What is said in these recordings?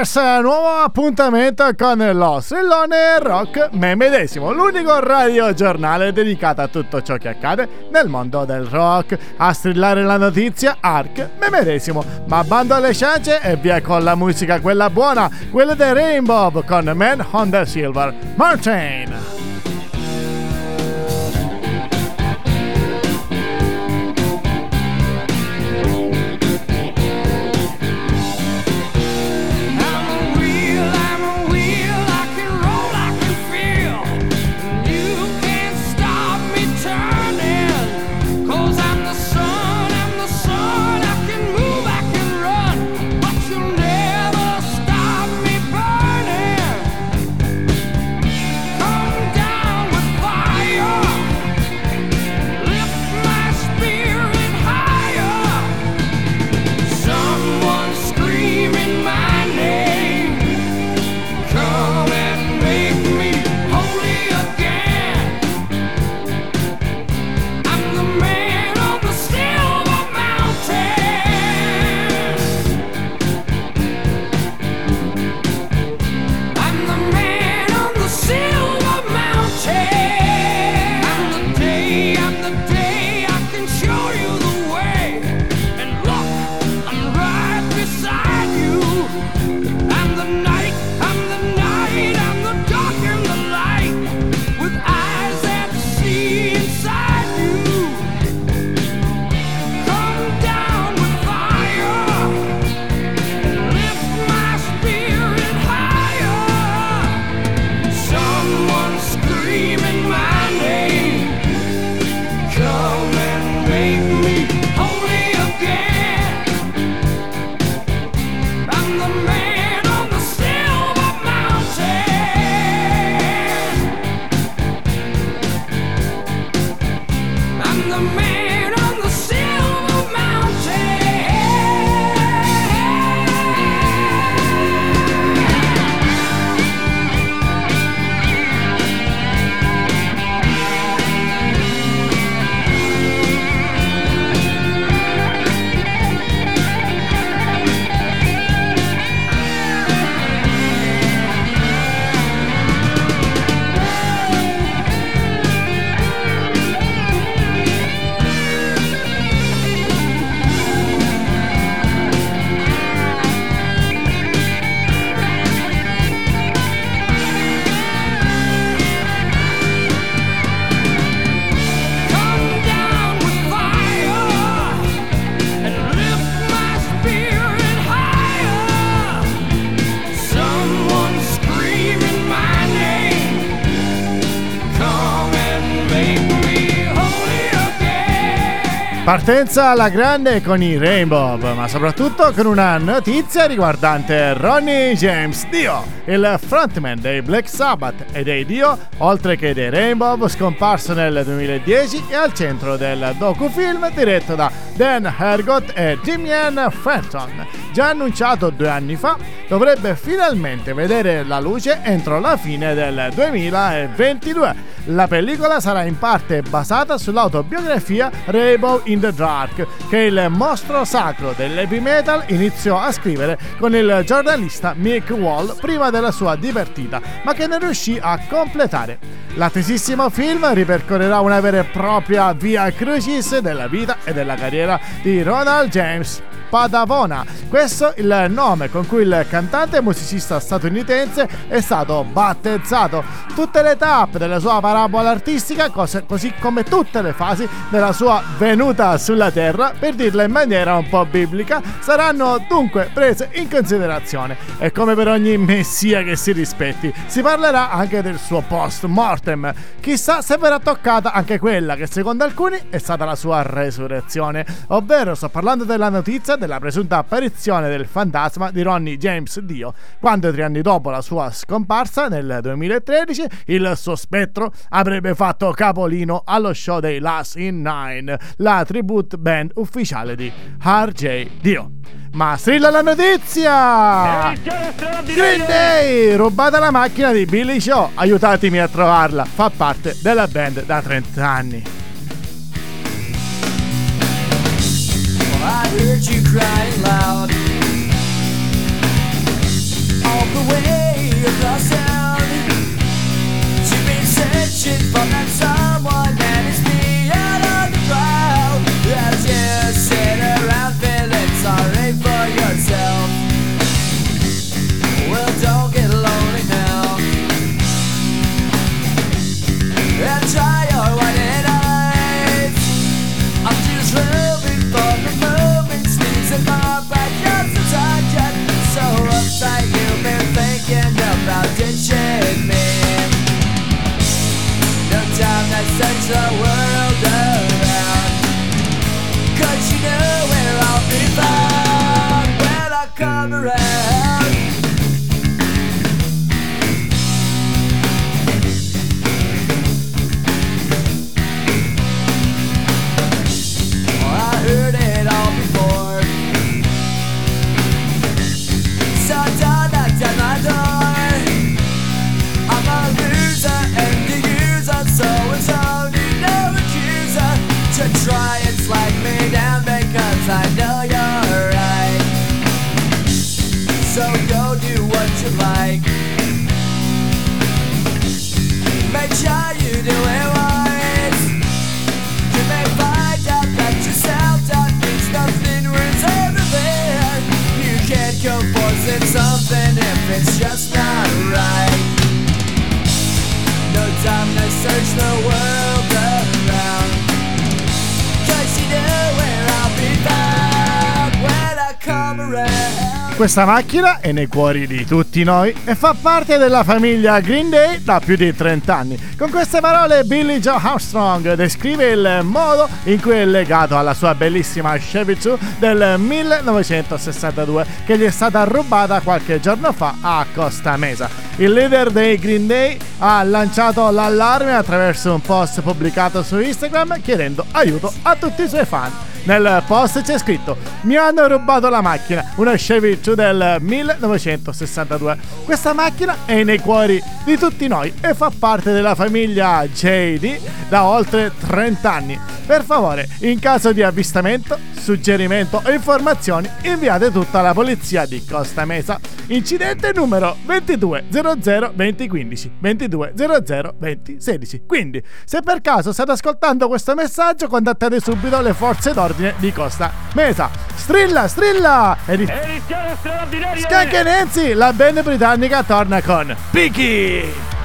Brothers, nuovo appuntamento con lo strillone rock me medesimo, l'unico radiogiornale dedicato a tutto ciò che accade nel mondo del rock. A strillare la notizia, Ark me medesimo, ma bando alle ciance e via con la musica quella buona, quella dei Rainbow con Man on the Silver Mountain. Partenza alla grande con i Rainbow, ma soprattutto con una notizia riguardante Ronnie James Dio, il frontman dei Black Sabbath e dei Dio, oltre che dei Rainbow, scomparso nel 2010 e al centro del docufilm diretto da Dan Hergott e Jimian Fenton. Già annunciato due anni fa, dovrebbe finalmente vedere la luce entro la fine del 2022. La pellicola sarà in parte basata sull'autobiografia Rainbow in the Dark, che il mostro sacro dell'heavy metal iniziò a scrivere con il giornalista Mick Wall prima della sua divertita, ma che non riuscì a completare. L'attesissimo film ripercorrerà una vera e propria via crucis della vita e della carriera di Ronald James Padavona. Questo è il nome con cui il cantante e musicista statunitense è stato battezzato. Tutte le tappe della sua parabola artistica, così come tutte le fasi della sua venuta sulla terra, per dirla in maniera un po' biblica, saranno dunque prese in considerazione. E come per ogni messia che si rispetti, si parlerà anche del suo post mortem. Chissà se verrà toccata anche quella che secondo alcuni è stata la sua resurrezione, ovvero sto parlando della notizia della presunta apparizione del fantasma di Ronnie James Dio, quando tre anni dopo la sua scomparsa nel 2013 il suo spettro avrebbe fatto capolino allo show dei Last in Nine, la tribute band ufficiale di RJ Dio. Ma strilla la notizia! Green Day! Rubata la macchina di Billy Show, aiutatemi a trovarla, fa parte della band da 30 anni. heard you crying loud. All the way across town. You've been searching for that song. Questa macchina è nei cuori di tutti noi e fa parte della famiglia Green Day da più di 30 anni. Con queste parole Billy Joe Armstrong descrive il modo in cui è legato alla sua bellissima Chevy 2 del 1962 che gli è stata rubata qualche giorno fa a Costa Mesa. Il leader dei Green Day ha lanciato l'allarme attraverso un post pubblicato su Instagram chiedendo aiuto a tutti i suoi fan. Nel post c'è scritto: Mi hanno rubato la macchina, una Chevy 2 del 1962. Questa macchina è nei cuori di tutti noi e fa parte della famiglia JD da oltre 30 anni. Per favore, in caso di avvistamento, suggerimento o informazioni, inviate tutta alla polizia di Costa Mesa. Incidente numero 2200 2015 2200 2016. Quindi, se per caso state ascoltando questo messaggio, contattate subito le forze d'ordine di Costa Mesa. Strilla, strilla! Edizione straordinaria! Skank Nancy, la band britannica torna con Piki!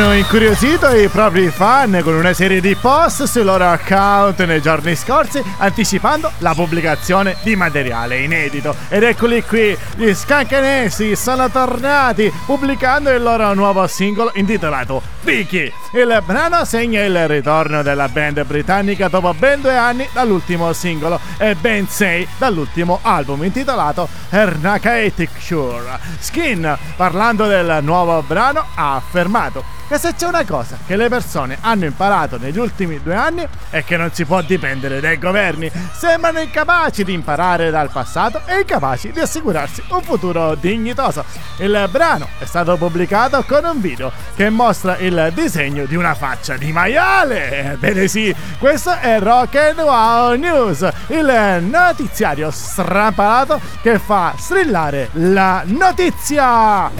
Hanno incuriosito i propri fan con una serie di post sui loro account nei giorni scorsi, anticipando la pubblicazione di materiale inedito. Ed eccoli qui, gli scancanesi sono tornati pubblicando il loro nuovo singolo intitolato Vicky. Il brano segna il ritorno della band britannica dopo ben due anni dall'ultimo singolo e ben sei dall'ultimo album intitolato Ernakaetic Sure. Skin, parlando del nuovo brano, ha affermato che se c'è una cosa che le persone hanno imparato negli ultimi due anni è che non si può dipendere dai governi. Sembrano incapaci di imparare dal passato e incapaci di assicurarsi un futuro dignitoso. Il brano è stato pubblicato con un video che mostra il disegno di una faccia di maiale. Ebbene sì, questo è Rock and Wow News, il notiziario strampalato che fa strillare la notizia.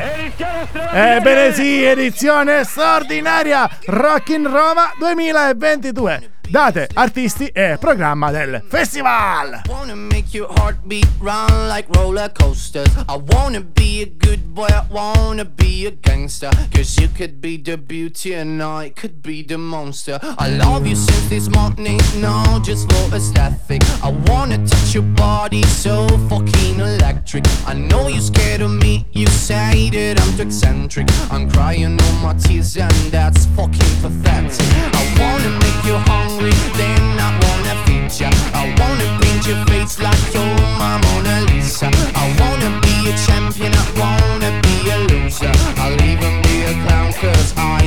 Ebbene sì, edizione straordinaria Rock in Roma 2022. date, artisti e programma del festival. Wanna make your heartbeat run like roller coasters. I wanna be a good boy, I wanna be a gangster. Cause you could be the beauty and I could be the monster. I love you since this morning, no, just for aesthetic. I wanna your body so fucking electric. I know you're scared of me, you say that I'm too eccentric. I'm crying all my tears and that's fucking pathetic. I wanna make you hungry then I wanna feed ya. I wanna paint your face like you're my Mona Lisa. I wanna be a champion, I wanna be a loser. I'll even be a clown, cause I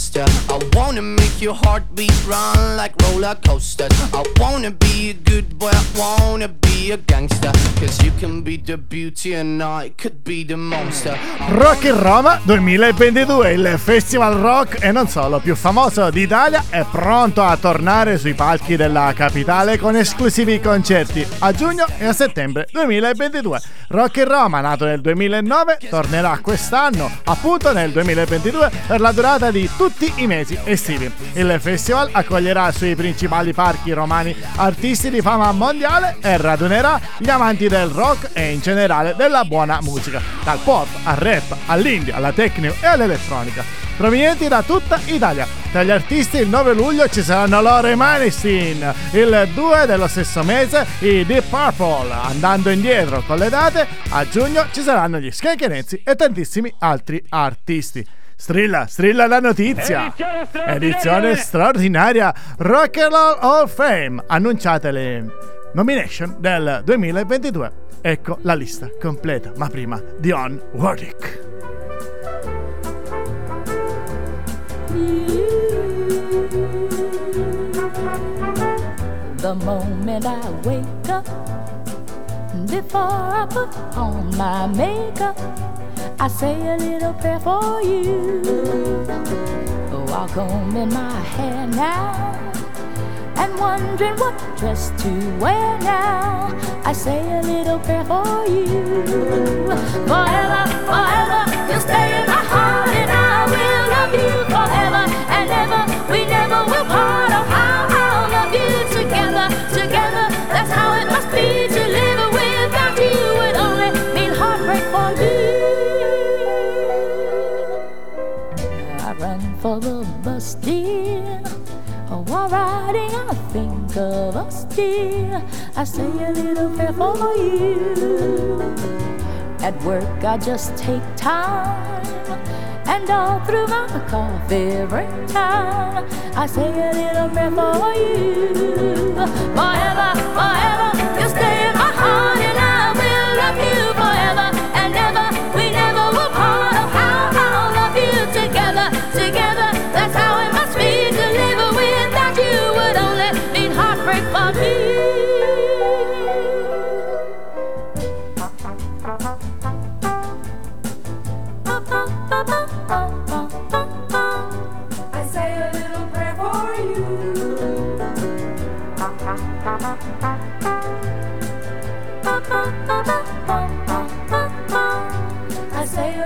monster. I wanna make your heartbeat run like roller coasters. I wanna be a good boy, I wanna be a gangster. Cause you can be the beauty and I could be the monster. Rock in Roma 2022, il festival rock e non solo più famoso d'Italia, è pronto a tornare sui palchi della capitale con esclusivi concerti a giugno e a settembre 2022. Rock in Roma, nato nel 2009, tornerà quest'anno appunto nel 2022 per la durata di tutti i mesi estivi. Il festival accoglierà sui principali parchi romani artisti di fama mondiale e radunerà gli amanti del rock e in generale della buona musica, dal pop al rap, all'indie, alla techno e all'elettronica, provenienti da tutta Italia. Tra gli artisti il 9 luglio ci saranno loro i Manistin, il 2 dello stesso mese i Deep Purple, andando indietro con le date, a giugno ci saranno gli Skankenenzi e tantissimi altri artisti. Strilla, strilla la notizia! Edizione straordinaria, Edizione straordinaria Rock and Roll Hall of Fame. Annunciate le nomination del 2022. Ecco la lista completa, ma prima Dion Warwick. The moment I wake up, before I put on my makeup I say a little prayer for you. While combing my hair now and wondering what dress to wear now. I say a little prayer for you. Forever, dear. I say a little prayer for you. At work, I just take time. And all through my coffee break time, I say a little prayer for you.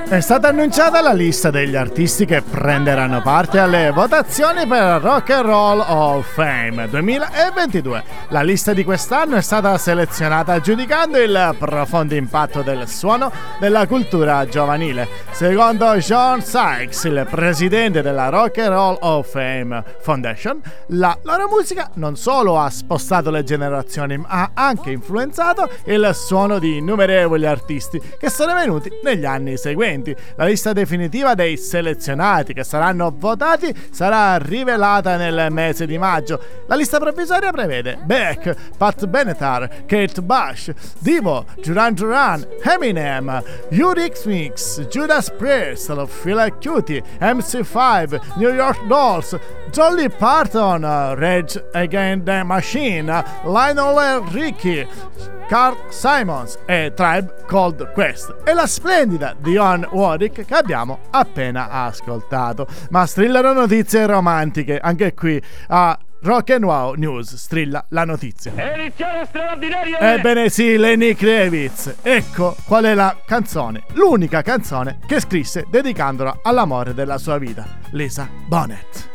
È stata annunciata la lista degli artisti che prenderanno parte alle votazioni per Rock and Roll of Fame 2022. La lista di quest'anno è stata selezionata giudicando il profondo impatto del suono della cultura giovanile. Secondo John Sykes, il presidente della Rock and Roll of Fame Foundation, la loro musica non solo ha spostato le generazioni, ma ha anche influenzato il suono di innumerevoli artisti che sono venuti negli anni seguenti commenti. La lista definitiva dei selezionati che saranno votati sarà rivelata nel mese di maggio. La lista provvisoria prevede Beck, Pat Benatar, Kate Bush, Divo, Duran Duran, Eminem, Urix Mix, Judas Priest, Phila Cutie, MC5, New York Dolls, Jolly Parton, Rage Against the Machine, Lionel Ricky, Carl Simons e Tribe Cold Quest e la splendida Dion Warwick che abbiamo appena ascoltato. Ma strillano notizie romantiche anche qui a Rock and Wow News strilla la notizia. Edizione straordinaria! Ebbene sì, Lenny Kravitz. Ecco qual è la canzone, l'unica canzone che scrisse dedicandola all'amore della sua vita, Lisa Bonnet.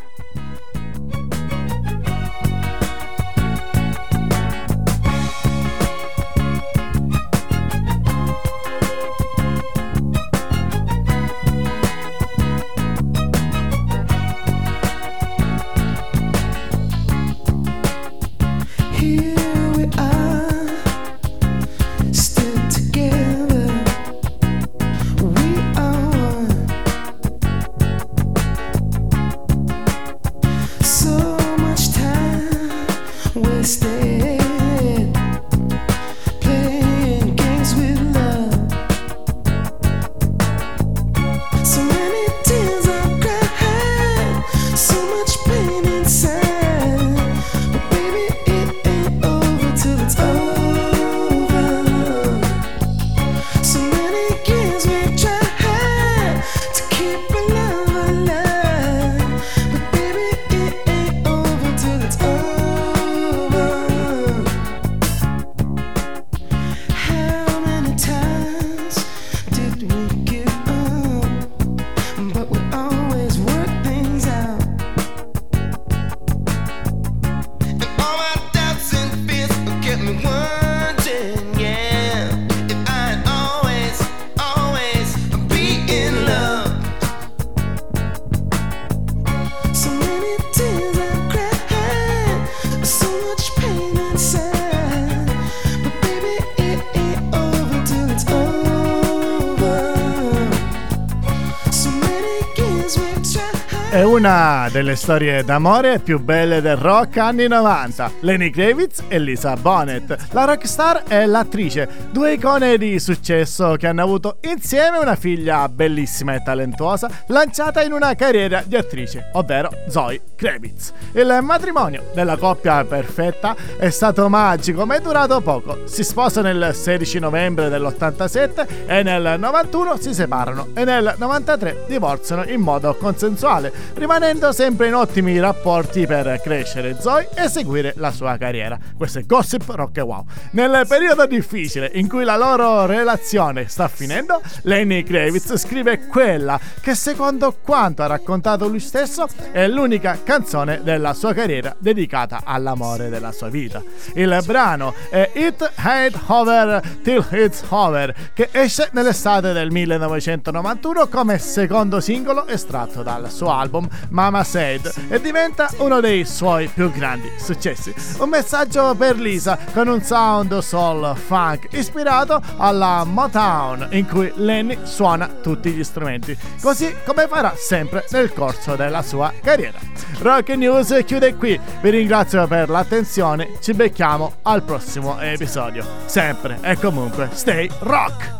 Delle storie d'amore più belle del rock anni 90, Lenny Kravitz e Lisa Bonnet. La rockstar e l'attrice, due icone di successo che hanno avuto insieme una figlia bellissima e talentuosa, lanciata in una carriera di attrice, ovvero Zoe Kravitz. Il matrimonio della coppia perfetta è stato magico ma è durato poco. Si sposano nel 16 novembre dell'87 e nel 91 si separano e nel 93 divorziano in modo consensuale rimanendo sempre in ottimi rapporti per crescere Zoe e seguire la sua carriera. Questo è Gossip Rock e Wow. Nel periodo difficile in cui la loro relazione sta finendo, Lenny Kravitz scrive quella che secondo quanto ha raccontato lui stesso è l'unica canzone della sua carriera dedicata all'amore della sua vita. Il brano è It Ain't Over Till It's Over che esce nell'estate del 1991 come secondo singolo estratto dal suo album Mama Said e diventa uno dei suoi più grandi successi. Un messaggio per Lisa con un sound soul funk ispirato alla Motown in cui Lenny suona tutti gli strumenti, così come farà sempre nel corso della sua carriera. Rock News chiude qui, vi ringrazio per l'attenzione, ci becchiamo al prossimo episodio. Sempre e comunque stay rock!